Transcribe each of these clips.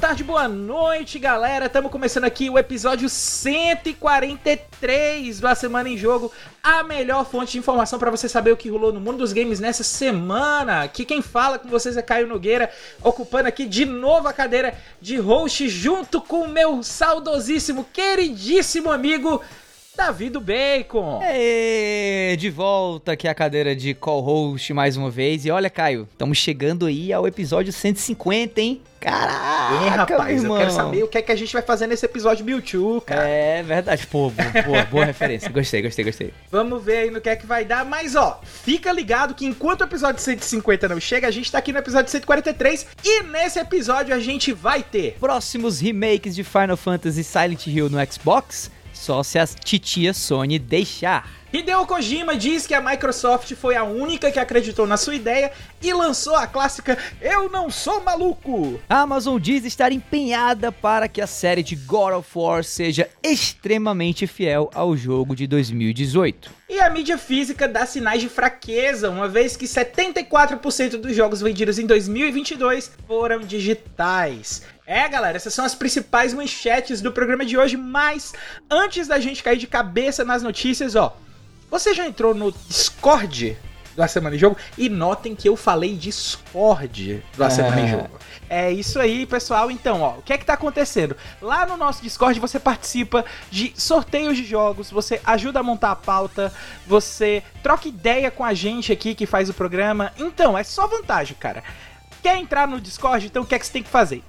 tarde, boa noite, galera. Estamos começando aqui o episódio 143 da Semana em Jogo, a melhor fonte de informação para você saber o que rolou no mundo dos games nessa semana. Aqui quem fala com vocês é Caio Nogueira, ocupando aqui de novo a cadeira de host junto com o meu saudosíssimo, queridíssimo amigo Davi do Bacon. Ê, de volta aqui a cadeira de co-host mais uma vez. E olha, Caio, estamos chegando aí ao episódio 150, hein? Caraca, É, rapaz, meu eu quero irmão. saber o que é que a gente vai fazer nesse episódio Mewtwo, cara. É verdade, pô, boa, boa, boa referência. Gostei, gostei, gostei. Vamos ver aí no que é que vai dar. Mas ó, fica ligado que enquanto o episódio 150 não chega, a gente tá aqui no episódio 143 e nesse episódio a gente vai ter. Próximos remakes de Final Fantasy Silent Hill no Xbox, só se a titia Sony deixar. Hideo Kojima diz que a Microsoft foi a única que acreditou na sua ideia e lançou a clássica Eu não sou maluco. A Amazon diz estar empenhada para que a série de God of War seja extremamente fiel ao jogo de 2018. E a mídia física dá sinais de fraqueza, uma vez que 74% dos jogos vendidos em 2022 foram digitais. É, galera, essas são as principais manchetes do programa de hoje, mas antes da gente cair de cabeça nas notícias, ó, você já entrou no Discord do A Semana em Jogo? E notem que eu falei Discord do A Semana em É. Jogo. É isso aí, pessoal. Então, ó, o que é que tá acontecendo? Lá no nosso Discord você participa de sorteios de jogos, você ajuda a montar a pauta, você troca ideia com a gente aqui que faz o programa. Então, é só vantagem, cara. Quer entrar no Discord? Então o que é que você tem que fazer?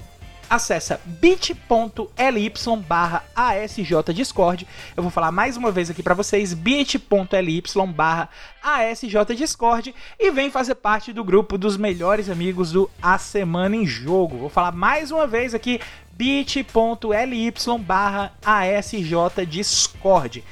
Acessa bit.ly barra asjdiscord. Eu vou falar mais uma vez aqui pra vocês, bit.ly barra asjdiscord e vem fazer parte do grupo dos melhores amigos do A Semana em Jogo. Vou falar mais uma vez aqui, bit.ly barra asjdiscord.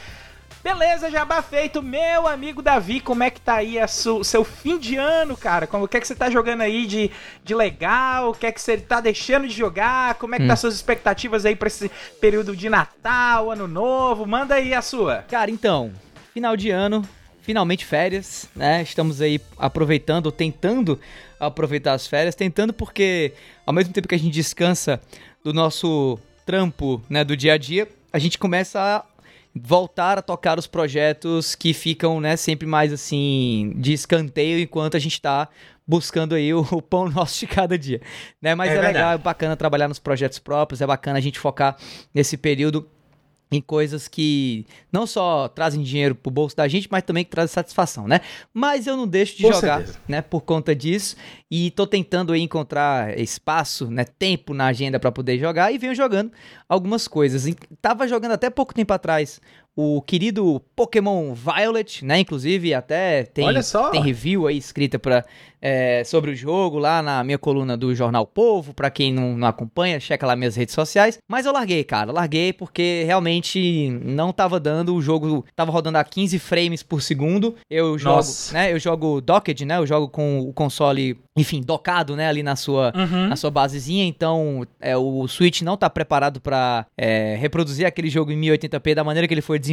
Beleza, jabá feito. Meu amigo Davi, como é que tá aí o seu fim de ano, cara? Como, o que é que você tá jogando aí de, de legal? O que é que você tá deixando de jogar? Como é que tá suas expectativas aí pra esse período de Natal, Ano Novo? Manda aí a sua. Cara, então, final de ano, finalmente férias, né? Estamos aí aproveitando, tentando aproveitar as férias, tentando porque ao mesmo tempo que a gente descansa do nosso trampo, né, do dia a dia, a gente começa a voltar a tocar os projetos que ficam, né, sempre mais assim de escanteio enquanto a gente tá buscando aí o, o pão nosso de cada dia, né? Mas É é, legal, é bacana trabalhar nos projetos próprios, é bacana a gente focar nesse período em coisas que não só trazem dinheiro pro bolso da gente, mas também que trazem satisfação, né? Mas eu não deixo de jogar, certeza. né, por conta disso, e tô tentando aí encontrar espaço, né, tempo na agenda pra poder jogar e venho jogando algumas coisas. Em- Tava jogando até pouco tempo atrás o querido Pokémon Violet, né? Inclusive até tem, tem review aí escrita pra, é, sobre o jogo lá na minha coluna do Jornal Povo. Pra quem não, não acompanha, checa lá minhas redes sociais. Mas eu larguei, cara. Larguei porque realmente não tava dando. O jogo tava rodando a 15 frames por segundo. Eu jogo, Nossa. né? Eu jogo docked, né? Eu jogo com o console, enfim, docado, né? Ali na sua, Uhum. na sua basezinha, então é, o Switch não tá preparado pra é, reproduzir aquele jogo em 1080p da maneira que ele foi desenvolvido,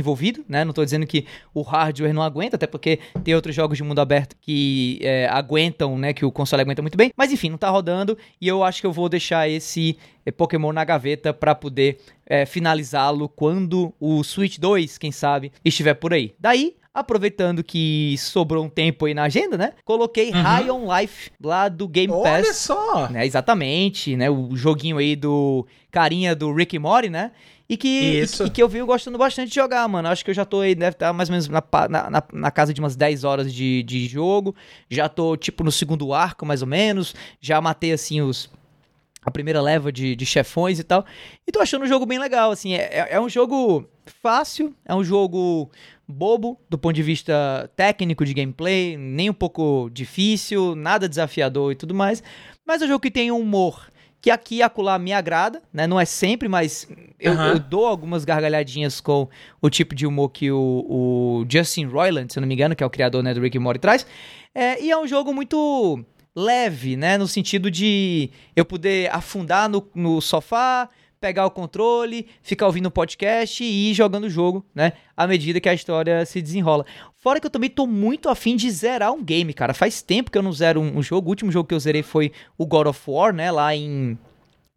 né? Não tô dizendo que o hardware não aguenta, até porque tem outros jogos de mundo aberto que é, aguentam, né? Que o console aguenta muito bem, mas enfim, não tá rodando e eu acho que eu vou deixar esse é, Pokémon na gaveta pra poder é, finalizá-lo quando o Switch 2, quem sabe, estiver por aí. Daí, aproveitando que sobrou um tempo aí na agenda, né? Coloquei High on Life lá do Game Olha Pass. só. Né, exatamente, né? O joguinho aí do carinha do Rick Morty, né? E que, e Isso. que- e que eu venho gostando bastante de jogar, mano. Acho que eu já tô aí, deve estar mais ou menos na, na, na- casa de umas 10 horas de, de jogo. Já tô, tipo, no segundo arco, mais ou menos. Já matei, assim, os. A primeira leva de, de chefões e tal. E tô achando o jogo bem legal, assim. É, é- é um jogo fácil, é um jogo bobo do ponto de vista técnico de gameplay, nem um pouco difícil, nada desafiador e tudo mais. Mas é um jogo que tem um humor que aqui e acolá me agrada, né? Não é sempre, mas eu, eu dou algumas gargalhadinhas com o tipo de humor que o, o Justin Roiland, se eu não me engano, que é o criador né, do Rick and Morty, traz. É, e é um jogo muito leve, né? No sentido de eu poder afundar no, no sofá, pegar o controle, ficar ouvindo o podcast e ir jogando o jogo, né? À medida que a história se desenrola. Fora que eu também tô muito afim de zerar um game, cara. Faz tempo que eu não zero um, jogo. O último jogo que eu zerei foi o God of War, né? Lá em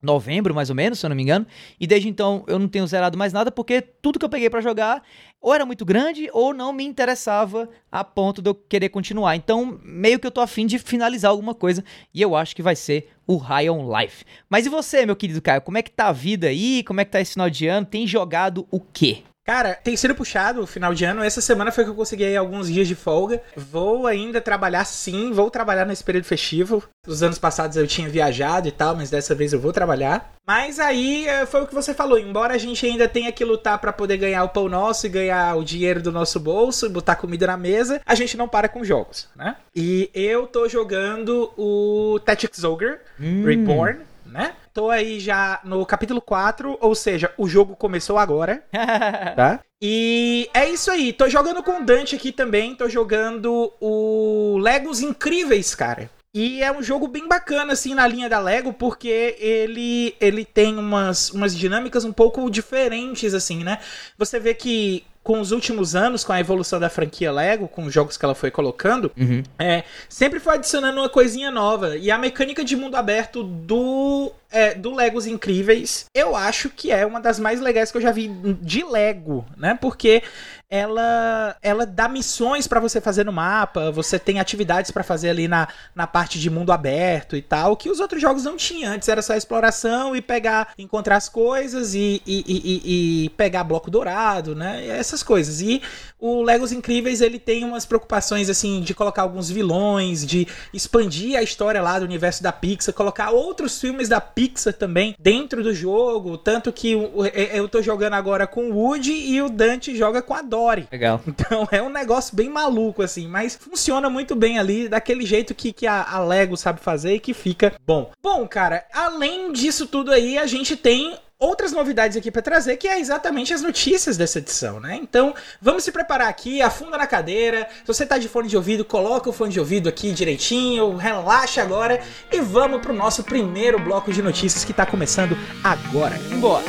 novembro, mais ou menos, se eu não me engano. E desde então eu não tenho zerado mais nada, porque tudo que eu peguei para jogar ou era muito grande ou não me interessava a ponto de eu querer continuar. Então, meio que eu tô afim de finalizar alguma coisa e eu acho que vai ser o High on Life. Mas e você, meu querido Caio? Como é que tá a vida aí? Como é que tá esse final de ano? Tem jogado o quê? Cara, tem sido puxado o final de ano. Essa semana foi que eu consegui aí alguns dias de folga. Vou ainda trabalhar sim, vou trabalhar nesse período festivo. Os anos passados eu tinha viajado e tal, mas dessa vez eu vou trabalhar. Mas aí eh, foi o que você falou, embora a gente ainda tenha que lutar para poder ganhar o pão nosso e ganhar o dinheiro do nosso bolso e botar comida na mesa, a gente não para com jogos, né? E eu tô jogando o Tactics Ogre hum. Reborn, né? Tô aí já no capítulo 4, ou seja, o jogo começou agora, tá? E é isso aí, tô jogando com o Dante aqui também, tô jogando o Legos Incríveis, cara. E é um jogo bem bacana, assim, na linha da Lego, porque ele, ele tem umas, umas dinâmicas um pouco diferentes, assim, né? Você vê que com os últimos anos, com a evolução da franquia Lego, com os jogos que ela foi colocando, uhum. é, sempre foi adicionando uma coisinha nova. E a mecânica de mundo aberto do, é, do Legos Incríveis, eu acho que é uma das mais legais que eu já vi de Lego, né? Porque ela ela dá missões para você fazer no mapa, você tem atividades para fazer ali na, na parte de mundo aberto e tal, que os outros jogos não tinham. Antes era só exploração e pegar, encontrar as coisas e, e, e, e pegar bloco dourado, né? Essas coisas. E o Legos Incríveis ele tem umas preocupações assim de colocar alguns vilões, de expandir a história lá do universo da Pixar, colocar outros filmes da Pixar também dentro do jogo, tanto que eu tô jogando agora com o Woody e o Dante joga com a Dora Dory. Legal. Então é um negócio bem maluco, assim, mas funciona muito bem ali, daquele jeito que, que a, a Lego sabe fazer e que fica bom. Bom, cara, além disso tudo aí, a gente tem outras novidades aqui para trazer, que é exatamente as notícias dessa edição, né? Então, vamos se preparar aqui, afunda na cadeira. Se você tá de fone de ouvido, coloca o fone de ouvido aqui direitinho, relaxa agora e vamos pro nosso primeiro bloco de notícias que tá começando agora. Embora.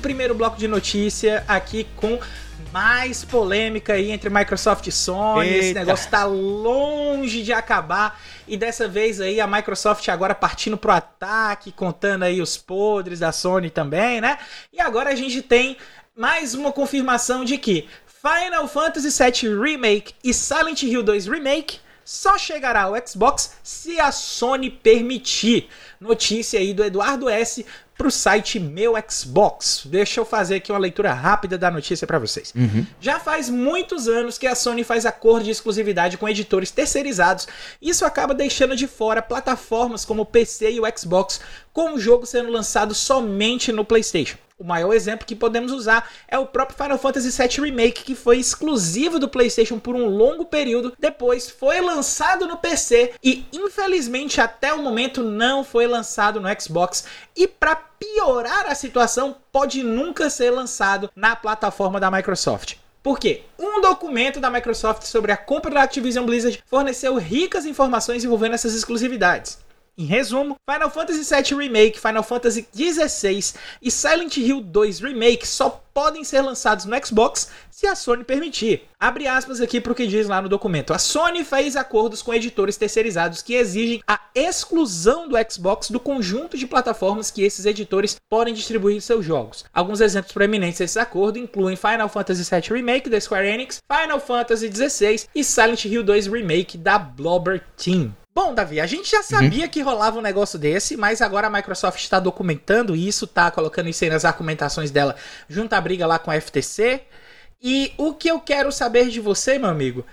Primeiro bloco de notícia aqui com mais polêmica aí entre Microsoft e Sony. Eita. Esse negócio tá longe de acabar. E dessa vez aí a Microsoft agora partindo pro ataque, contando aí os podres da Sony também, né? E agora a gente tem mais uma confirmação de que Final Fantasy VII Remake e Silent Hill 2 Remake só chegará ao Xbox se a Sony permitir. Notícia aí do Eduardo S para o site Meu Xbox. Deixa eu fazer aqui uma leitura rápida da notícia para vocês. Uhum. Já faz muitos anos que a Sony faz acordo de exclusividade com editores terceirizados. Isso acaba deixando de fora plataformas como o PC e o Xbox, com o jogo sendo lançado somente no PlayStation. O maior exemplo que podemos usar é o próprio Final Fantasy VII Remake, que foi exclusivo do PlayStation por um longo período, depois foi lançado no PC e infelizmente até o momento não foi lançado no Xbox. E para piorar a situação, pode nunca ser lançado na plataforma da Microsoft. Por quê? Um documento da Microsoft sobre a compra da Activision Blizzard forneceu ricas informações envolvendo essas exclusividades. Em resumo, Final Fantasy VII Remake, Final Fantasy XVI e Silent Hill 2 Remake só podem ser lançados no Xbox se a Sony permitir. Abre aspas aqui para o que diz lá no documento. A Sony fez acordos com editores terceirizados que exigem a exclusão do Xbox do conjunto de plataformas que esses editores podem distribuir seus jogos. Alguns exemplos proeminentes desse acordo incluem Final Fantasy VII Remake da Square Enix, Final Fantasy XVI e Silent Hill 2 Remake da Blobber Team. Bom, Davi, a gente já sabia uhum. que rolava um negócio desse, mas agora a Microsoft está documentando isso, tá colocando isso aí nas argumentações dela junto à briga lá com a FTC. E o que eu quero saber de você, meu amigo,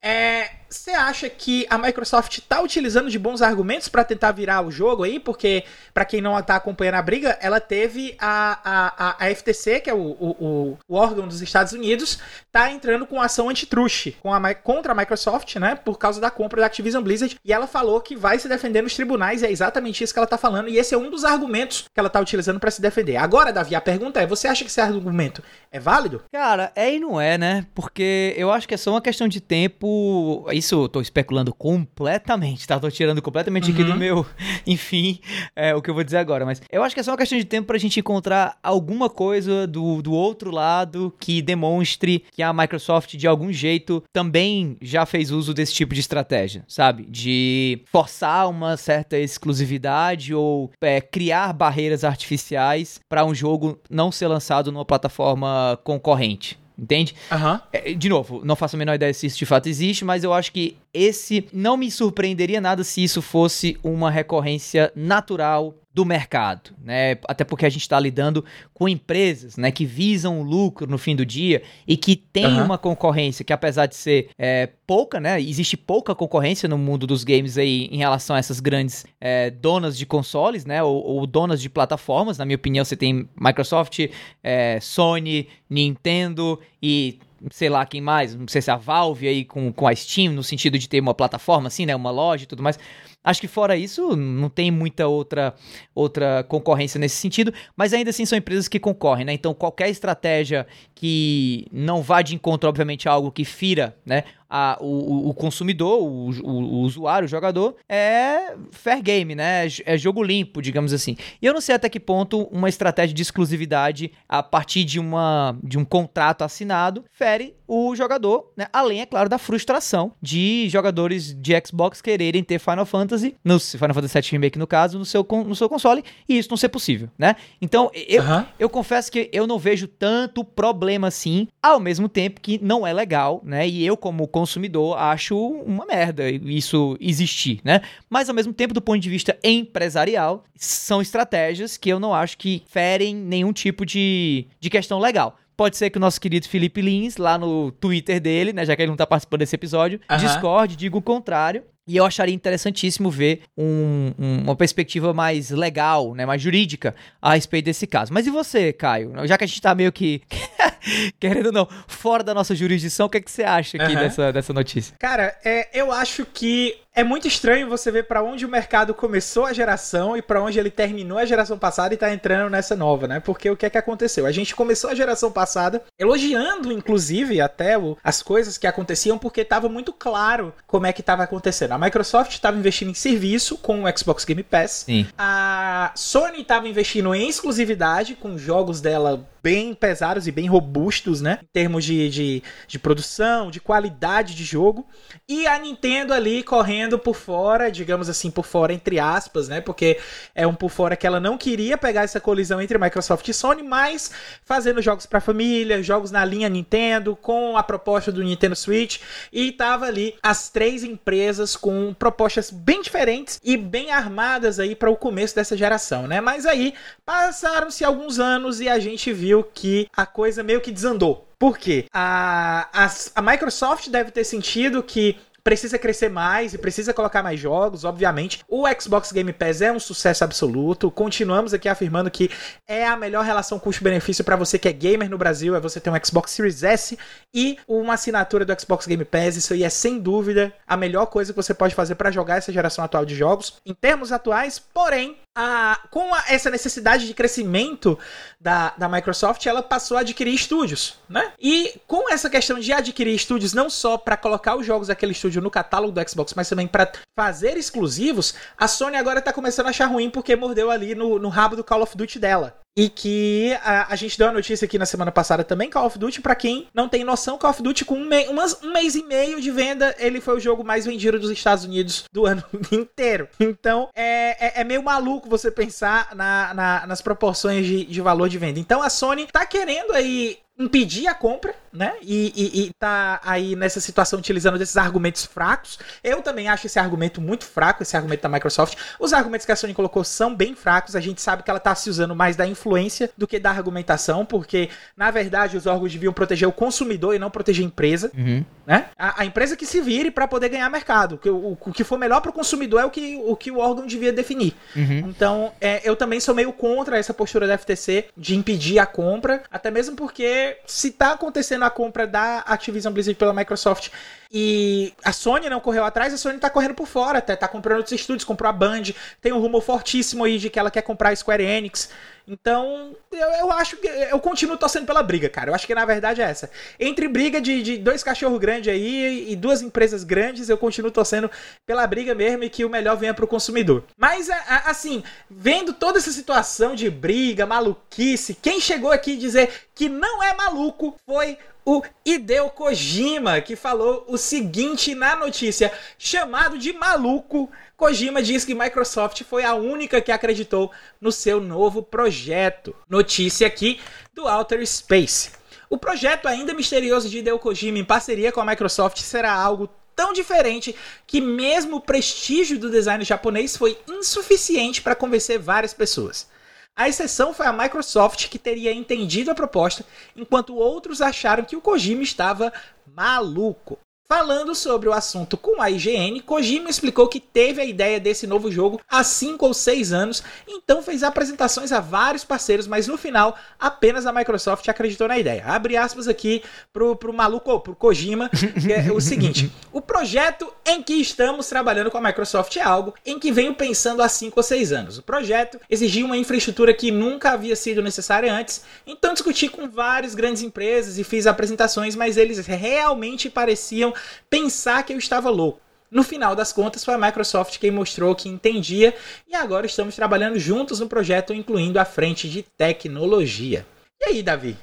é você acha que a Microsoft está utilizando de bons argumentos para tentar virar o jogo aí? Porque, para quem não está acompanhando a briga, ela teve a, a, a, FTC, que é o, o, o, órgão dos Estados Unidos, tá entrando com ação antitruste com a, contra a Microsoft, né? Por causa da compra da Activision Blizzard. E ela falou que vai se defender nos tribunais, e é exatamente isso que ela tá falando. E esse é um dos argumentos que ela tá utilizando para se defender. Agora, Davi, a pergunta é: você acha que esse argumento é válido? Cara, é e não é, né? Porque eu acho que é só uma questão de tempo isso eu tô especulando completamente, tá? Tô tirando completamente uhum. aqui do uhum. meu, enfim, é o que eu vou dizer agora. Mas eu acho que é só uma questão de tempo pra gente encontrar alguma coisa do, do outro lado que demonstre que a Microsoft, de algum jeito, também já fez uso desse tipo de estratégia, sabe? De forçar uma certa exclusividade ou é, criar barreiras artificiais para um jogo não ser lançado numa plataforma concorrente. Entende? Uhum. de novo, não faço a menor ideia se isso de fato existe, mas eu acho que esse não me surpreenderia nada se isso fosse uma recorrência natural do mercado, né? Até porque a gente está lidando com empresas, né, que visam o lucro no fim do dia e que tem uhum. uma concorrência que, apesar de ser é, pouca, né, existe pouca concorrência no mundo dos games aí em relação a essas grandes é, donas de consoles, né, ou, ou, donas de plataformas. Na minha opinião, você tem Microsoft, é, Sony, Nintendo e sei lá quem mais, não sei se a Valve aí com, com a Steam, no sentido de ter uma plataforma assim, né, uma loja e tudo mais. Acho que fora isso, não tem muita outra, outra concorrência nesse sentido, mas ainda assim são empresas que concorrem, né? Então qualquer estratégia que não vá de encontro, obviamente, a algo que fira, né? A, o, o, consumidor, o, o, o, usuário, o jogador, é fair game, né? É, é jogo limpo, digamos assim. E eu não sei até que ponto uma estratégia de exclusividade a partir de, uma, de um contrato assinado fere o jogador, né? Além, é claro, da frustração de jogadores de Xbox quererem ter Final Fantasy, no Final Fantasy VII Remake no caso, no seu, no seu console, e isso não ser possível, né? Então, eu, eu confesso que eu não vejo tanto problema assim, ao mesmo tempo que não é legal, né? E eu, como consumidor, acho uma merda isso existir, né? Mas ao mesmo tempo, do ponto de vista empresarial, são estratégias que eu não acho que ferem nenhum tipo de, de questão legal. Pode ser que o nosso querido Felipe Lins, lá no Twitter dele, né, já que ele não tá participando desse episódio, uhum. discorde, diga o contrário. E eu acharia interessantíssimo ver um, um, uma perspectiva mais legal, né, mais jurídica a respeito desse caso. Mas e você, Caio? Já que a gente tá meio que, querendo ou não, fora da nossa jurisdição, o que, é que você acha aqui uhum. dessa, dessa notícia? Cara, é, eu acho que é muito estranho você ver para onde o mercado começou a geração e para onde ele terminou a geração passada e tá entrando nessa nova, né? Porque o que é que aconteceu? A gente começou a geração passada elogiando, inclusive, até o, as coisas que aconteciam, porque estava muito claro como é que estava acontecendo. A Microsoft estava investindo em serviço com o Xbox Game Pass. Sim. A Sony estava investindo em exclusividade com jogos dela bem pesados e bem robustos, né? Em termos de, de, de produção, de qualidade de jogo. E a Nintendo ali correndo por fora, digamos assim, por fora, entre aspas, né? Porque é um por fora que ela não queria pegar essa colisão entre Microsoft e Sony, mas fazendo jogos para família, jogos na linha Nintendo, com a proposta do Nintendo Switch. E tava ali as três empresas com propostas bem diferentes e bem armadas aí para o começo dessa geração, né? Mas aí passaram-se alguns anos e a gente viu que a coisa meio que desandou. Por quê? A, a, a Microsoft deve ter sentido que precisa crescer mais e precisa colocar mais jogos, obviamente. O Xbox Game Pass é um sucesso absoluto. Continuamos aqui afirmando que é a melhor relação custo-benefício para você que é gamer no Brasil, é você ter um Xbox Series S e uma assinatura do Xbox Game Pass. Isso aí é sem dúvida a melhor coisa que você pode fazer para jogar essa geração atual de jogos. Em termos atuais, porém, a, com a, essa necessidade de crescimento da, da Microsoft, ela passou a adquirir estúdios, né? E com essa questão de adquirir estúdios, não só para colocar os jogos daquele estúdio no catálogo do Xbox, mas também para fazer exclusivos, a Sony agora tá começando a achar ruim porque mordeu ali no, no rabo do Call of Duty dela. E que a, a, gente deu a notícia aqui na semana passada também, Call of Duty, para quem não tem noção, Call of Duty com um, me umas, um mês e meio de venda, ele foi o jogo mais vendido dos Estados Unidos do ano inteiro. Então é, é, é meio maluco você pensar na, na, nas proporções de, de valor de venda. Então a Sony tá querendo aí impedir a compra, né? E, e, e, tá aí nessa situação utilizando desses argumentos fracos. Eu também acho esse argumento muito fraco, esse argumento da Microsoft. Os argumentos que a Sony colocou são bem fracos. A gente sabe que ela tá se usando mais da influência do que da argumentação, porque, na verdade, os órgãos deviam proteger o consumidor e não proteger a empresa, uhum. né? A, a, empresa que se vire para poder ganhar mercado. O, o, o, que for melhor para o consumidor é o que, o que o órgão devia definir. Uhum. Então, é, eu também sou meio contra essa postura da FTC de impedir a compra, até mesmo porque se tá acontecendo a compra da Activision Blizzard pela Microsoft e a Sony não correu atrás, a Sony tá correndo por fora, até tá comprando outros estúdios, comprou a Band, tem um rumo fortíssimo aí de que ela quer comprar a Square Enix. Então, eu, eu acho que eu continuo torcendo pela briga, cara. Eu acho que na verdade é essa. Entre briga de, de dois cachorros grandes aí e duas empresas grandes, eu continuo torcendo pela briga mesmo e que o melhor venha pro consumidor. Mas, assim, vendo toda essa situação de briga, maluquice, quem chegou aqui dizer que não é maluco foi o Hideo Kojima, que falou o seguinte na notícia: chamado de maluco, Kojima diz que Microsoft foi a única que acreditou no seu novo projeto. Notícia aqui do Outer Space. O projeto ainda misterioso de Hideo Kojima em parceria com a Microsoft será algo tão diferente que mesmo o prestígio do design japonês foi insuficiente para convencer várias pessoas. A exceção foi a Microsoft, que teria entendido a proposta, enquanto outros acharam que o Kojima estava maluco. Falando sobre o assunto com a IGN, Kojima explicou que teve a ideia desse novo jogo há 5 ou 6 anos, então fez apresentações a vários parceiros, mas no final apenas a Microsoft acreditou na ideia. Abre aspas aqui pro, pro maluco, pro Kojima, que é o seguinte: o projeto em que estamos trabalhando com a Microsoft é algo em que venho pensando há 5 ou 6 anos. O projeto exigia uma infraestrutura que nunca havia sido necessária antes, então discuti com várias grandes empresas e fiz apresentações, mas eles realmente pareciam pensar que eu estava louco. No final das contas, foi a Microsoft quem mostrou que entendia e agora estamos trabalhando juntos no projeto, incluindo a frente de tecnologia. E aí, Davi?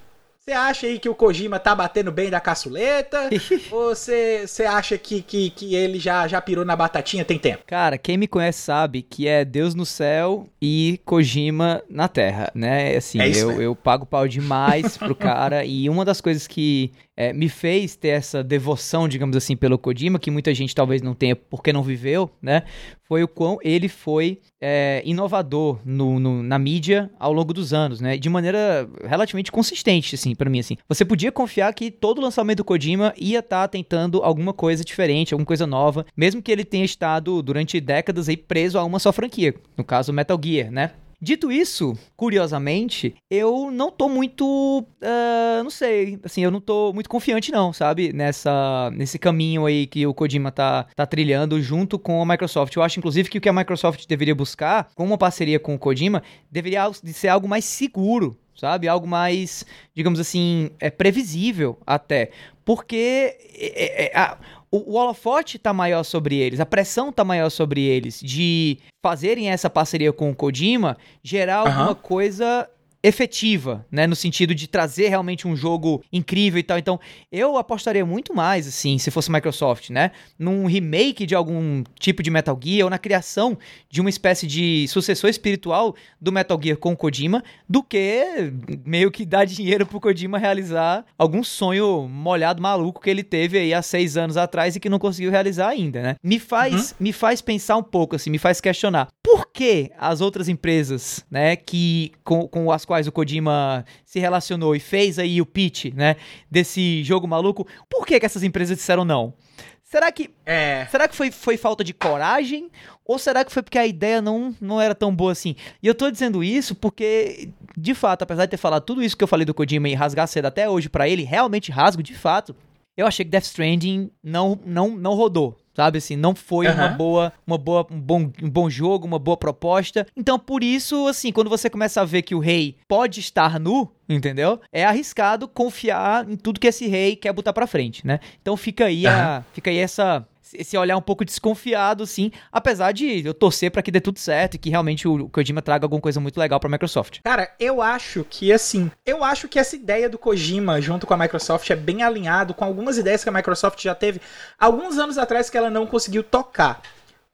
Você acha aí que o Kojima tá batendo bem da caçuleta? ou você acha que, que, que ele já, já pirou na batatinha tem tempo? Cara, quem me conhece sabe que é Deus no céu e Kojima na terra, né? Assim, é eu, eu pago pau demais pro cara. e uma das coisas que é, me fez ter essa devoção, digamos assim, pelo Kojima, que muita gente talvez não tenha porque não viveu, né? Foi o quão ele foi é, inovador no, no, na mídia ao longo dos anos, né? De maneira relativamente consistente, assim, para mim, assim. Você podia confiar que todo lançamento do Kojima ia estar tá tentando alguma coisa diferente, alguma coisa nova, mesmo que ele tenha estado durante décadas aí preso a uma só franquia, no caso Metal Gear, né? Dito isso, curiosamente, eu não tô muito. Uh, não sei. Assim, eu não tô muito confiante, não, sabe? Nessa, nesse caminho aí que o Kojima tá, tá trilhando junto com a Microsoft. Eu acho, inclusive, que o que a Microsoft deveria buscar, com uma parceria com o Kojima, deveria ser algo mais seguro, sabe? Algo mais, digamos assim, é previsível até. Porque é, é, a, o, o holofote tá maior sobre eles, a pressão tá maior sobre eles de fazerem essa parceria com o Kojima, gerar alguma uhum. coisa efetiva, né, no sentido de trazer realmente um jogo incrível e tal. Então, eu apostaria muito mais assim, se fosse Microsoft, né, num remake de algum tipo de Metal Gear ou na criação de uma espécie de sucessor espiritual do Metal Gear com Kojima, do que meio que dar dinheiro pro Kojima realizar algum sonho molhado maluco que ele teve aí há seis anos atrás e que não conseguiu realizar ainda, né? Me faz, uhum. me faz pensar um pouco assim, me faz questionar por que as outras empresas, né, que com, com as quais o Kojima se relacionou e fez aí o pitch, né, desse jogo maluco, por que, que essas empresas disseram não? Será que é. Será que foi, foi falta de coragem ou será que foi porque a ideia não, não era tão boa assim? E eu tô dizendo isso porque de fato, apesar de ter falado tudo isso que eu falei do Kojima e rasgar cedo até hoje para ele, realmente rasgo de fato. Eu achei que Death Stranding não não não rodou, sabe assim, não foi uhum. uma boa, uma boa, um bom, um bom jogo, uma boa proposta. Então, por isso, assim, quando você começa a ver que o rei pode estar nu, entendeu? É arriscado confiar em tudo que esse rei quer botar para frente, né? Então fica aí uhum. a, fica aí essa esse olhar um pouco desconfiado, sim, apesar de eu torcer para que dê tudo certo e que realmente o Kojima traga alguma coisa muito legal para a Microsoft. Cara, eu acho que assim, eu acho que essa ideia do Kojima junto com a Microsoft é bem alinhado com algumas ideias que a Microsoft já teve alguns anos atrás que ela não conseguiu tocar.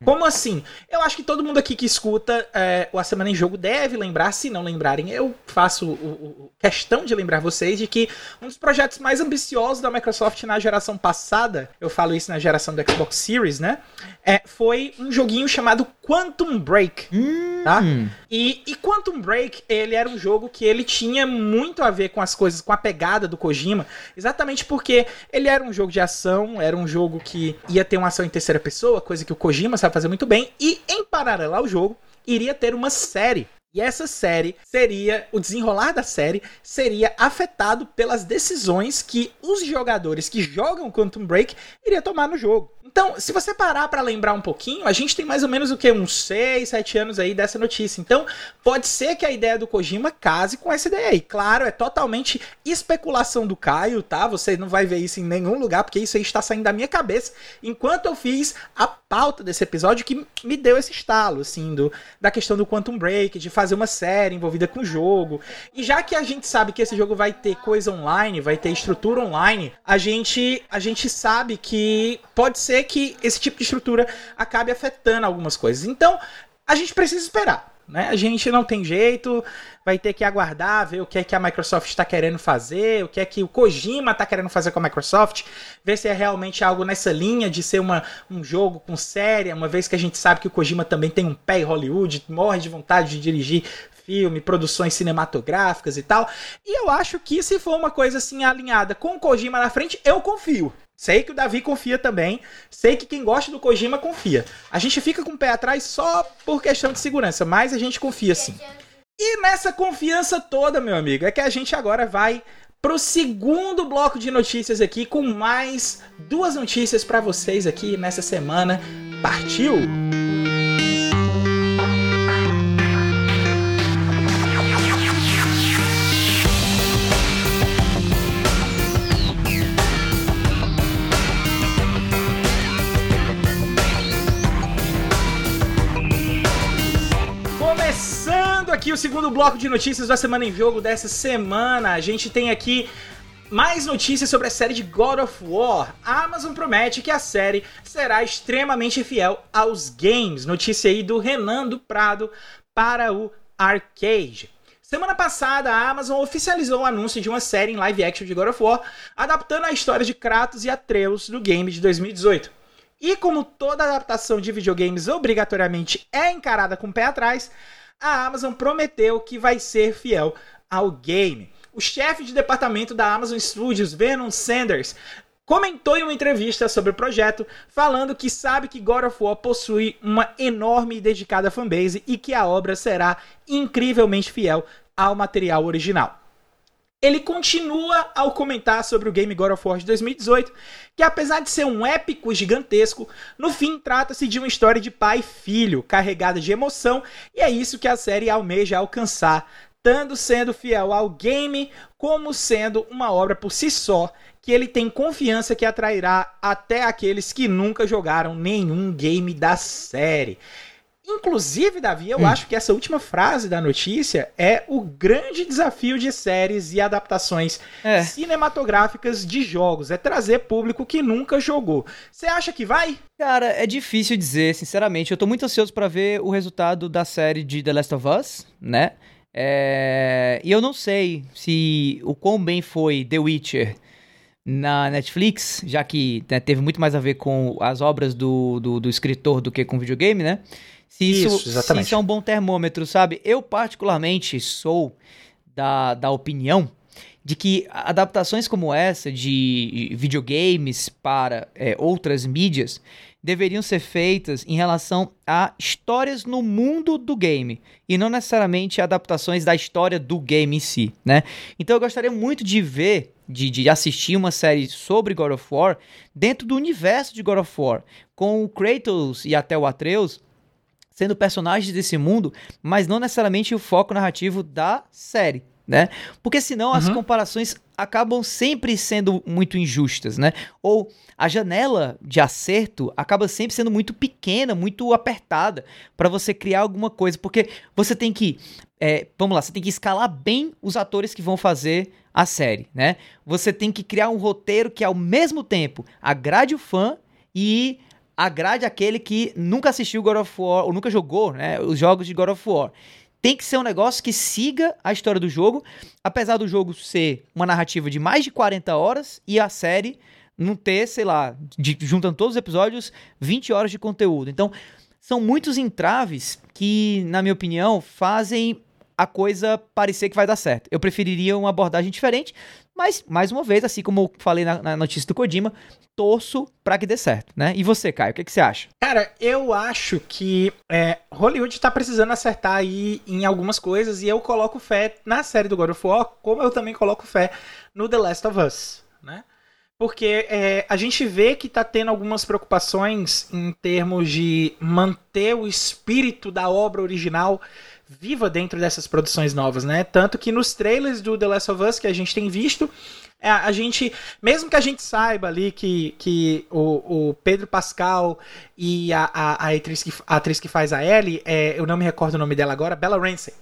Como assim? Eu acho que todo mundo aqui que escuta é, o A Semana em Jogo deve lembrar, se não lembrarem, eu faço o, o, questão de lembrar vocês de que um dos projetos mais ambiciosos da Microsoft na geração passada, eu falo isso na geração do Xbox Series, né? É, foi um joguinho chamado Quantum Break, hum. Tá? E, e Quantum Break, ele era um jogo que ele tinha muito a ver com as coisas, com a pegada do Kojima, exatamente porque ele era um jogo de ação, era um jogo que ia ter uma ação em terceira pessoa, coisa que o Kojima sabe fazer muito bem, e em paralelo ao jogo, iria ter uma série e essa série seria, o desenrolar da série seria afetado pelas decisões que os jogadores que jogam Quantum Break iriam tomar no jogo. Então, se você parar para lembrar um pouquinho, a gente tem mais ou menos o que? Uns 6, 7 anos aí dessa notícia. Então, pode ser que a ideia do Kojima case com essa ideia aí. Claro, é totalmente especulação do Caio, tá? Você não vai ver isso em nenhum lugar, porque isso aí está saindo da minha cabeça enquanto eu fiz a pauta desse episódio que me deu esse estalo, assim, do, da questão do Quantum Break, de fazer uma série envolvida com o jogo. E já que a gente sabe que esse jogo vai ter coisa online, vai ter estrutura online, a gente, a gente sabe que pode ser que esse tipo de estrutura acabe afetando algumas coisas. Então, a gente precisa esperar. Né? A gente não tem jeito, vai ter que aguardar, ver o que é que a Microsoft está querendo fazer, o que é que o Kojima está querendo fazer com a Microsoft, ver se é realmente algo nessa linha de ser uma, um jogo com série, uma vez que a gente sabe que o Kojima também tem um pé em Hollywood, morre de vontade de dirigir filme, produções cinematográficas e tal. E eu acho que se for uma coisa assim alinhada com o Kojima na frente, eu confio. Sei que o Davi confia também. Sei que quem gosta do Kojima confia. A gente fica com o pé atrás só por questão de segurança, mas a gente confia sim. E nessa confiança toda, meu amigo, é que a gente agora vai pro segundo bloco de notícias aqui com mais duas notícias para vocês aqui nessa semana. Partiu! O segundo bloco de notícias da Semana em Jogo dessa semana. A gente tem aqui mais notícias sobre a série de God of War. A Amazon promete que a série será extremamente fiel aos games. Notícia aí do Renan do Prado para o Arcade. Semana passada, a Amazon oficializou o anúncio de uma série em live action de God of War, adaptando a história de Kratos e Atreus do game de 2018. E como toda adaptação de videogames obrigatoriamente é encarada com o pé atrás, a Amazon prometeu que vai ser fiel ao game. O chefe de departamento da Amazon Studios, Vernon Sanders, comentou em uma entrevista sobre o projeto, falando que sabe que God of War possui uma enorme e dedicada fanbase e que a obra será incrivelmente fiel ao material original. Ele continua ao comentar sobre o game God of War de 2018, que apesar de ser um épico gigantesco, no fim trata-se de uma história de pai e filho, carregada de emoção, e é isso que a série almeja alcançar, tanto sendo fiel ao game, como sendo uma obra por si só, que ele tem confiança que atrairá até aqueles que nunca jogaram nenhum game da série. Inclusive, Davi, eu hum. acho que essa última frase da notícia é o grande desafio de séries e adaptações é. cinematográficas de jogos. É trazer público que nunca jogou. Você acha que vai? Cara, é difícil dizer, sinceramente. Eu tô muito ansioso para ver o resultado da série de The Last of Us, né? É... E eu não sei se o quão bem foi The Witcher na Netflix, já que né, teve muito mais a ver com as obras do, do, do escritor do que com videogame, né? Se isso, isso, se isso é um bom termômetro, sabe? Eu, particularmente, sou da, da opinião de que adaptações como essa de videogames para é, outras mídias deveriam ser feitas em relação a histórias no mundo do game e não necessariamente adaptações da história do game em si, né? Então eu gostaria muito de ver, de, de assistir uma série sobre God of War dentro do universo de God of War, com o Kratos e até o Atreus sendo personagens desse mundo, mas não necessariamente o foco narrativo da série, né? Porque senão uhum. as comparações acabam sempre sendo muito injustas, né? Ou a janela de acerto acaba sempre sendo muito pequena, muito apertada para você criar alguma coisa, porque você tem que, é, vamos lá, você tem que escalar bem os atores que vão fazer a série, né? Você tem que criar um roteiro que ao mesmo tempo agrade o fã e agrade aquele que nunca assistiu God of War ou nunca jogou né, os jogos de God of War. Tem que ser um negócio que siga a história do jogo, apesar do jogo ser uma narrativa de mais de 40 horas e a série não ter, sei lá, de, juntando todos os episódios, 20 horas de conteúdo. Então, são muitos entraves que, na minha opinião, fazem a coisa parecer que vai dar certo. Eu preferiria uma abordagem diferente, mas, mais uma vez, assim como eu falei na, na notícia do Kojima, torço para que dê certo, né? E você, Caio, o que, que você acha? Cara, eu acho que é, Hollywood tá precisando acertar aí em algumas coisas e eu coloco fé na série do God of War, como eu também coloco fé no The Last of Us, né? porque é, a gente vê que tá tendo algumas preocupações em termos de manter o espírito da obra original viva dentro dessas produções novas, né? Tanto que nos trailers do The Last of Us que a gente tem visto, é, a gente, mesmo que a gente saiba ali que, que o, o Pedro Pascal e a, a, a, atriz, que, a atriz que faz a Ellie, é, eu não me recordo o nome dela agora, Bella Ramsey.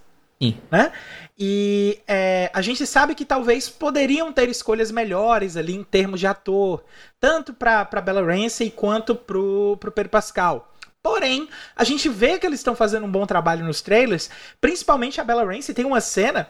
Sim. Né? E é, a gente sabe que talvez poderiam ter escolhas melhores ali em termos de ator, tanto para Bella Ramsey quanto pro, pro Pedro Pascal. Porém, a gente vê que eles estão fazendo um bom trabalho nos trailers, principalmente a Bella Ramsey tem uma cena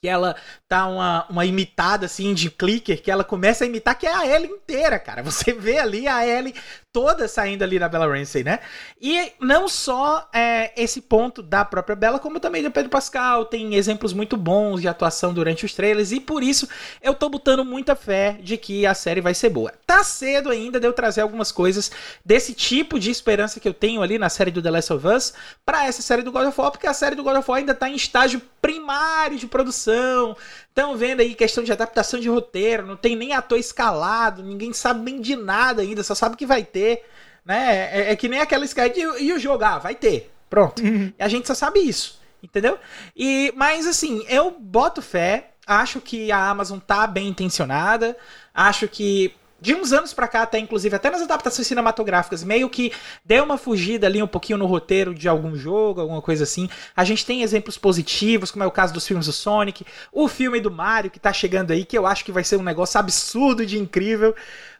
que ela tá uma, uma imitada assim de clicker, que ela começa a imitar que é a Ellie inteira, cara. Você vê ali a Ellie toda saindo ali da Bella Ramsey, né? E não só é, esse ponto da própria Bella, como também do Pedro Pascal, tem exemplos muito bons de atuação durante os trailers, e por isso eu tô botando muita fé de que a série vai ser boa. Tá cedo ainda de eu trazer algumas coisas desse tipo de esperança que eu tenho ali na série do The Last of Us para essa série do God of War, porque a série do God of War ainda tá em estágio primário de produção, Estão vendo aí questão de adaptação de roteiro, não tem nem ator escalado, ninguém sabe nem de nada ainda, só sabe que vai ter. Né? É, é que nem aquela Sky e, o jogo, ah, vai ter. Pronto. Uhum. E a gente só sabe isso. Entendeu? E, mas assim, eu boto fé, acho que a Amazon tá bem intencionada, acho que de uns anos para cá, até inclusive, até nas adaptações cinematográficas, meio que deu uma fugida ali um pouquinho no roteiro de algum jogo, alguma coisa assim. A gente tem exemplos positivos, como é o caso dos filmes do Sonic, o filme do Mario que tá chegando aí, que eu acho que vai ser um negócio absurdo de incrível,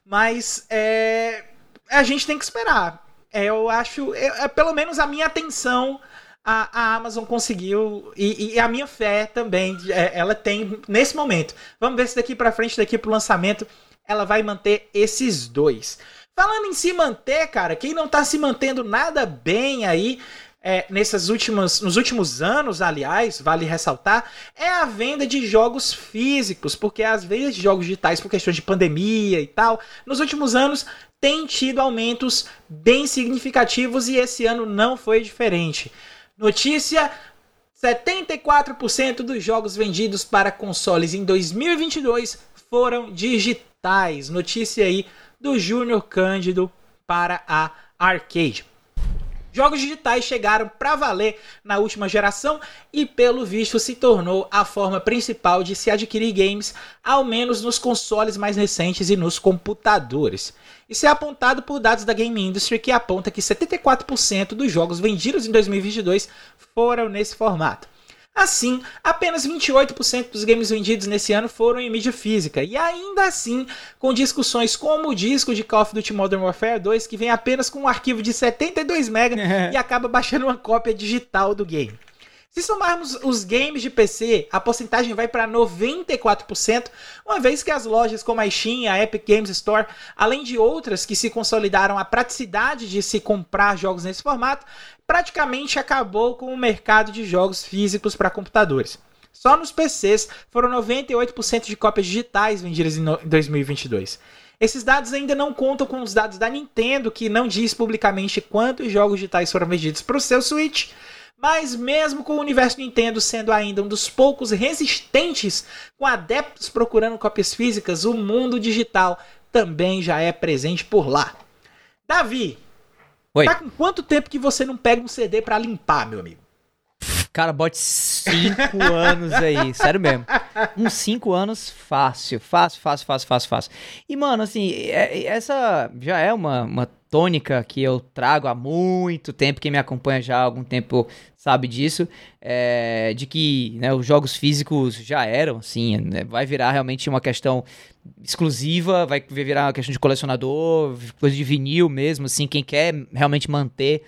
mas é, a gente tem que esperar. É, eu acho, é, é, pelo menos a minha atenção a, Amazon conseguiu e, e, a minha fé também, é, ela tem nesse momento. Vamos ver se daqui para frente, daqui pro lançamento ela vai manter esses dois. Falando em se manter, cara, quem não tá se mantendo nada bem aí é, nessas últimas, nos últimos anos, aliás, vale ressaltar, é a venda de jogos físicos, porque as vendas de jogos digitais, por questões de pandemia e tal, nos últimos anos tem tido aumentos bem significativos e esse ano não foi diferente. Notícia: 74% dos jogos vendidos para consoles em 2022 foram digitais digitais. Notícia aí do Júnior Cândido para a Arcade. Jogos digitais chegaram para valer na última geração e, pelo visto, se tornou a forma principal de se adquirir games, ao menos nos consoles mais recentes e nos computadores. Isso é apontado por dados da Game Industry, que aponta que 74% dos jogos vendidos em 2022 foram nesse formato. Assim, apenas 28% dos games vendidos nesse ano foram em mídia física, e ainda assim, com discussões como o disco de Call of Duty Modern Warfare 2, que vem apenas com um arquivo de 72 MB e acaba baixando uma cópia digital do game. Se somarmos os games de PC, a porcentagem vai para 94%, uma vez que as lojas como a Steam a Epic Games Store, além de outras que se consolidaram a praticidade de se comprar jogos nesse formato, praticamente acabou com o mercado de jogos físicos para computadores. Só nos PCs foram 98% de cópias digitais vendidas em 2022. Esses dados ainda não contam com os dados da Nintendo, que não diz publicamente quantos jogos digitais foram vendidos para o seu Switch, mas mesmo com o universo Nintendo sendo ainda um dos poucos resistentes com adeptos procurando cópias físicas, o mundo digital também já é presente por lá. Davi, Oi. tá com quanto tempo que você não pega um CD para limpar, meu amigo? Cara, bote cinco anos aí, sério mesmo. Uns cinco anos fácil, fácil, fácil, fácil, fácil, fácil. E, mano, assim, é, essa já é uma, uma tônica que eu trago há muito tempo, quem me acompanha já há algum tempo sabe disso, é, de que né, os jogos físicos já eram, assim, né, vai virar realmente uma questão exclusiva, vai virar uma questão de colecionador, coisa de vinil mesmo, assim, quem quer realmente manter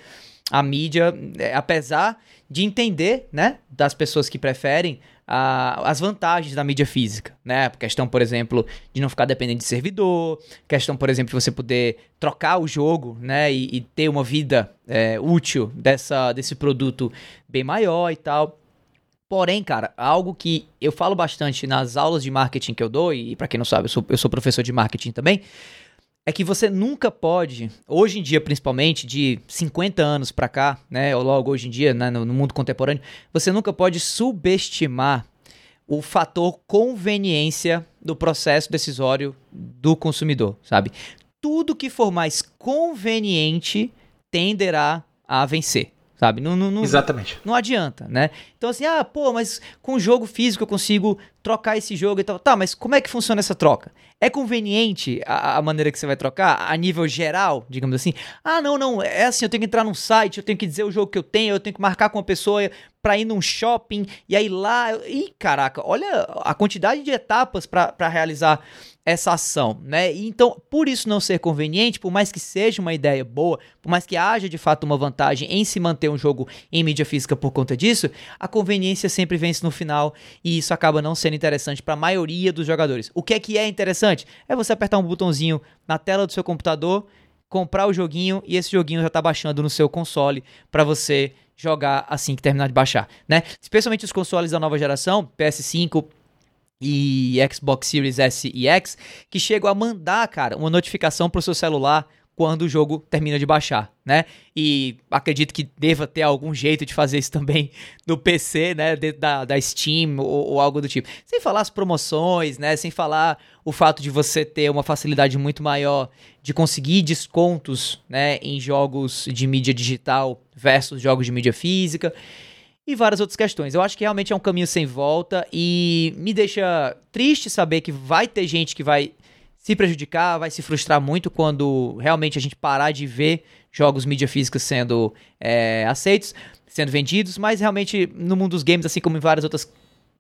a mídia, é, apesar de entender, né, das pessoas que preferem a, as vantagens da mídia física, né? Questão, por exemplo, de não ficar dependente de servidor, questão, por exemplo, de você poder trocar o jogo, né? E, e ter uma vida é, útil dessa, desse produto bem maior e tal. Porém, cara, algo que eu falo bastante nas aulas de marketing que eu dou, e para quem não sabe, eu sou, eu sou professor de marketing também, é que você nunca pode, hoje em dia principalmente, de 50 anos para cá, né, ou logo hoje em dia, né, no, no mundo contemporâneo, você nunca pode subestimar o fator conveniência do processo decisório do consumidor, sabe? Tudo que for mais conveniente tenderá a vencer sabe? Não, não, não, Exatamente. Não adianta, né? Então assim, ah, pô, mas com jogo físico eu consigo trocar esse jogo e tal. Tá, mas como é que funciona essa troca? É conveniente a, a, maneira que você vai trocar a nível geral, digamos assim? Ah, não, não, é assim, eu tenho que entrar num site, eu tenho que dizer o jogo que eu tenho, eu tenho que marcar com uma pessoa para ir num shopping e aí lá, e caraca, olha a quantidade de etapas para realizar essa ação, né? Então, por isso não ser conveniente, por mais que seja uma ideia boa, por mais que haja de fato uma vantagem em se manter um jogo em mídia física por conta disso, a conveniência sempre vence no final e isso acaba não sendo interessante para a maioria dos jogadores. O que é que é interessante? É você apertar um botãozinho na tela do seu computador, comprar o joguinho e esse joguinho já está baixando no seu console para você jogar assim que terminar de baixar, né? Especialmente os consoles da nova geração, PS5, e Xbox Series S e X que chegam a mandar, cara, uma notificação pro seu celular quando o jogo termina de baixar, né? E acredito que deva ter algum jeito de fazer isso também no PC, né? Dentro da, da Steam ou, ou, algo do tipo. Sem falar as promoções, né? Sem falar o fato de você ter uma facilidade muito maior de conseguir descontos, né? Em jogos de mídia digital versus jogos de mídia física e várias outras questões. Eu acho que realmente é um caminho sem volta e me deixa triste saber que vai ter gente que vai se prejudicar, vai se frustrar muito quando realmente a gente parar de ver jogos mídia física sendo é, aceitos, sendo vendidos, mas realmente no mundo dos games, assim como em várias outras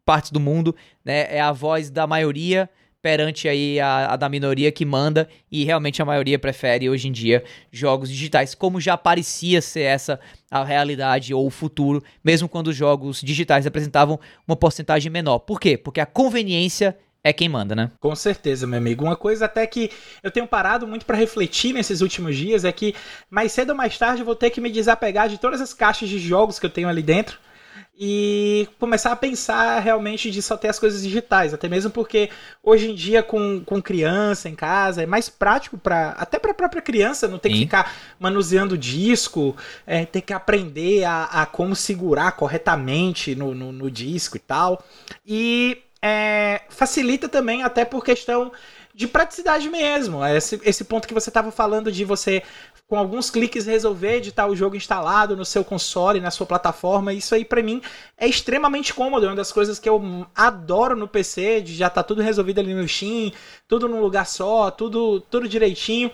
partes do mundo, né, é a voz da maioria perante aí a, a, da minoria que manda e realmente a maioria prefere hoje em dia jogos digitais, como já parecia ser essa a realidade ou o futuro, mesmo quando os jogos digitais apresentavam uma porcentagem menor. Por quê? Porque a conveniência é quem manda, né? Com certeza, meu amigo. Uma coisa até que eu tenho parado muito para refletir nesses últimos dias é que mais cedo ou mais tarde eu vou ter que me desapegar de todas as caixas de jogos que eu tenho ali dentro e começar a pensar realmente de só ter as coisas digitais, até mesmo porque hoje em dia com, com criança em casa é mais prático para até para a própria criança não ter que ficar manuseando disco, é, ter que aprender a, a como segurar corretamente no, no, no disco e tal. E é, facilita também até por questão de praticidade mesmo. Esse, esse ponto que você estava falando de você com alguns cliques resolver de estar o jogo instalado no seu console, na sua plataforma. Isso aí para mim é extremamente cômodo, é uma das coisas que eu adoro no PC, de já tá tudo resolvido ali no Steam, tudo num lugar só, tudo tudo direitinho.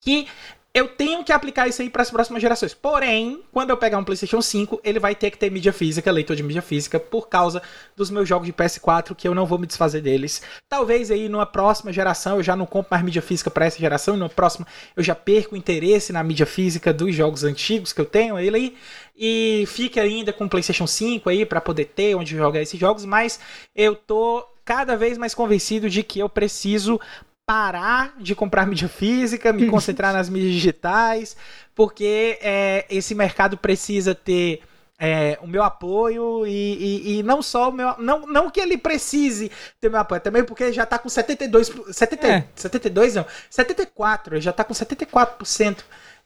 Que eu tenho que aplicar isso aí para as próximas gerações. Porém, quando eu pegar um PlayStation 5, ele vai ter que ter mídia física, leitor de mídia física, por causa dos meus jogos de PS4, que eu não vou me desfazer deles. Talvez aí numa próxima geração eu já não compro mais mídia física para essa geração, e numa próxima eu já perco o interesse na mídia física dos jogos antigos que eu tenho ele aí e fique ainda com o PlayStation 5 aí para poder ter onde jogar esses jogos, mas eu tô cada vez mais convencido de que eu preciso parar de comprar mídia física, me concentrar nas mídias digitais, porque é, esse mercado precisa ter é, o meu apoio e, e, e, não só o meu. Não, não que ele precise ter meu apoio, também porque já tá com 72. 70, é. 72 não, 74, já tá com 74%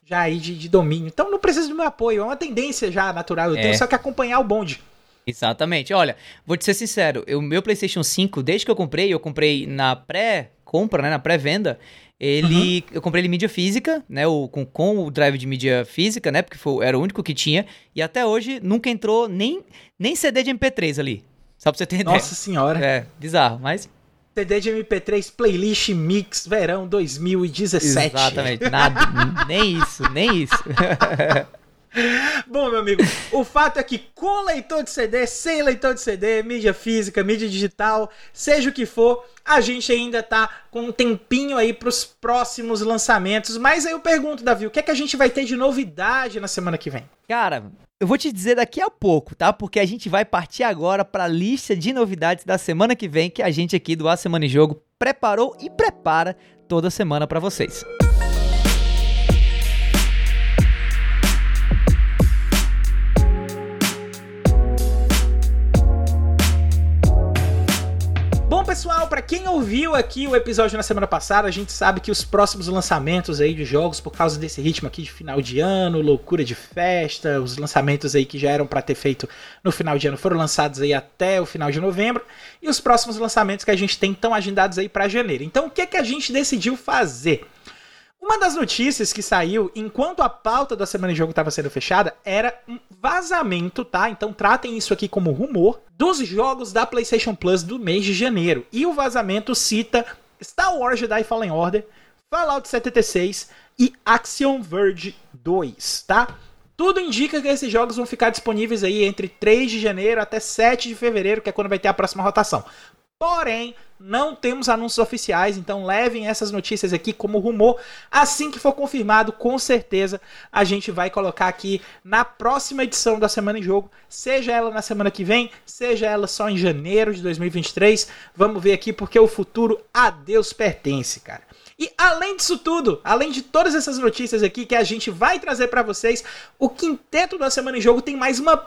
já aí de, de, domínio. Então não precisa do meu apoio, é uma tendência já natural. Eu é. tenho só que acompanhar o bonde. Exatamente. Olha, vou te ser sincero, o meu PlayStation 5, desde que eu comprei, eu comprei na pré compra, né, na pré-venda, ele uhum. eu comprei ele em mídia física, né, o, com, com o drive de mídia física, né, porque foi, era o único que tinha, e até hoje nunca entrou nem, nem CD de MP3 ali. Só pra você ter ideia. Nossa senhora. É, bizarro, mas CD de MP3 Playlist Mix Verão 2017. Exatamente, nada, nem isso, nem isso. Bom, meu amigo, o fato é que com leitor de CD, sem leitor de CD, mídia física, mídia digital, seja o que for, a gente ainda tá com um tempinho aí pros próximos lançamentos. Mas aí eu pergunto, Davi, o que é que a gente vai ter de novidade na semana que vem? Cara, eu vou te dizer daqui a pouco, tá? Porque a gente vai partir agora para a lista de novidades da semana que vem que a gente aqui do A Semana em Jogo preparou e prepara toda semana para vocês. Pessoal, para quem ouviu aqui o episódio na semana passada, a gente sabe que os próximos lançamentos aí de jogos, por causa desse ritmo aqui de final de ano, loucura de festa, os lançamentos aí que já eram para ter feito no final de ano foram lançados aí até o final de novembro, e os próximos lançamentos que a gente tem estão agendados aí para janeiro. Então, o que é que a gente decidiu fazer? Uma das notícias que saiu enquanto a pauta da semana de jogo estava sendo fechada era um vazamento, tá? Então tratem isso aqui como rumor dos jogos da PlayStation Plus do mês de janeiro. E o vazamento cita Star Wars Jedi Fallen Order, Fallout 76 e Axiom Verge 2, tá? Tudo indica que esses jogos vão ficar disponíveis aí entre 3 de janeiro até 7 de fevereiro, que é quando vai ter a próxima rotação. Porém, não temos anúncios oficiais, então levem essas notícias aqui como rumor. Assim que for confirmado, com certeza a gente vai colocar aqui na próxima edição da Semana em Jogo, seja ela na semana que vem, seja ela só em janeiro de 2023. Vamos ver aqui porque o futuro a Deus pertence, cara. E além disso tudo, além de todas essas notícias aqui que a gente vai trazer para vocês, o quinteto da Semana em Jogo tem mais uma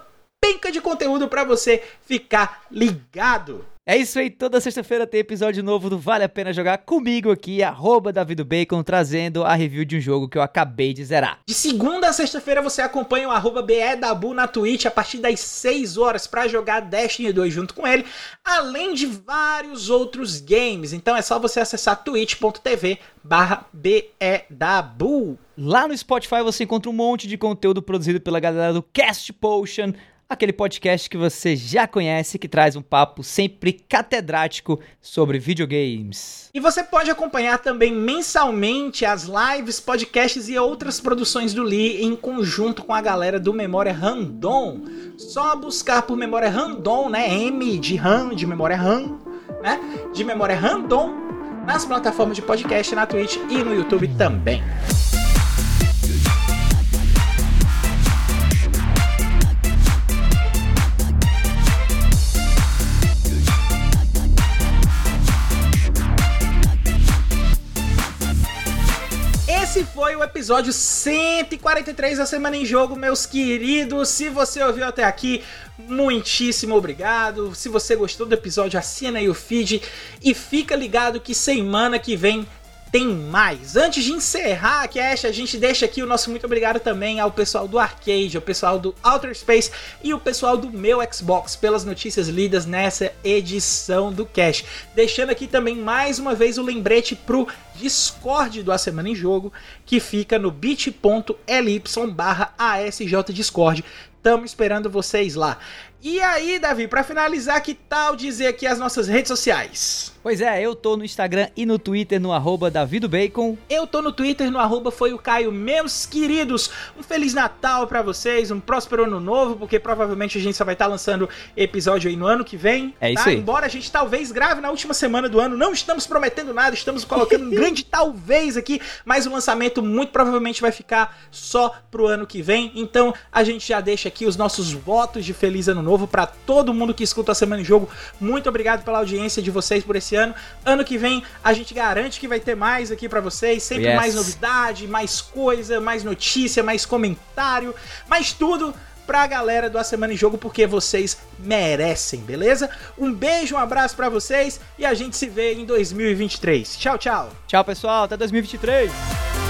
penca de conteúdo para você ficar ligado. É isso aí, toda sexta-feira tem episódio novo do Vale a Pena Jogar comigo aqui, arroba Bacon, trazendo a review de um jogo que eu acabei de zerar. De segunda a sexta-feira você acompanha o arroba BEDabu na Twitch a partir das 6 horas para jogar Destiny 2 junto com ele, além de vários outros games. Então é só você acessar twitch.tv barra BEDabu. Lá no Spotify você encontra um monte de conteúdo produzido pela galera do Cast Potion, aquele podcast que você já conhece que traz um papo sempre catedrático sobre videogames. E você pode acompanhar também mensalmente as lives, podcasts e outras produções do Lee em conjunto com a galera do Memória Random. Só buscar por Memória Random, né? M de RAM, de memória RAM, né? De memória Random nas plataformas de podcast, na Twitch e no YouTube também. Esse foi o episódio 143 da Semana em Jogo, meus queridos. Se você ouviu até aqui, muitíssimo obrigado. Se você gostou do episódio, assina aí o feed e fica ligado que semana que vem tem mais. Antes de encerrar a Cash, a gente deixa aqui o nosso muito obrigado também ao pessoal do Arcade, ao pessoal do Outer Space e o pessoal do meu Xbox pelas notícias lidas nessa edição do Cash. Deixando aqui também mais uma vez o lembrete pro Discord do A Semana em Jogo, que fica no bit.ly barra ASJ Discord. Tamo esperando vocês lá. E aí, Davi, para finalizar, que tal dizer aqui as nossas redes sociais? Pois é, eu tô no Instagram e no Twitter no arroba Bacon. Eu tô no Twitter no arroba foi o Caio. Meus queridos, um Feliz Natal para vocês, um próspero ano novo, porque provavelmente a gente só vai estar tá lançando episódio aí no ano que vem. É tá? isso aí. Embora a gente talvez grave na última semana do ano, não estamos prometendo nada, estamos colocando um grande talvez aqui, mas o lançamento muito provavelmente vai ficar só pro ano que vem. Então a gente já deixa aqui os nossos votos de Feliz Ano Novo para todo mundo que escuta a Semana em Jogo. Muito obrigado pela audiência de vocês por esse ano. Ano que vem a gente garante que vai ter mais aqui para vocês, sempre yes. mais novidade, mais coisa, mais notícia, mais comentário, mais tudo pra galera do A Semana em Jogo, porque vocês merecem, beleza? Um beijo, um abraço para vocês e a gente se vê em 2023. Tchau, tchau. Tchau, pessoal. Até 2023.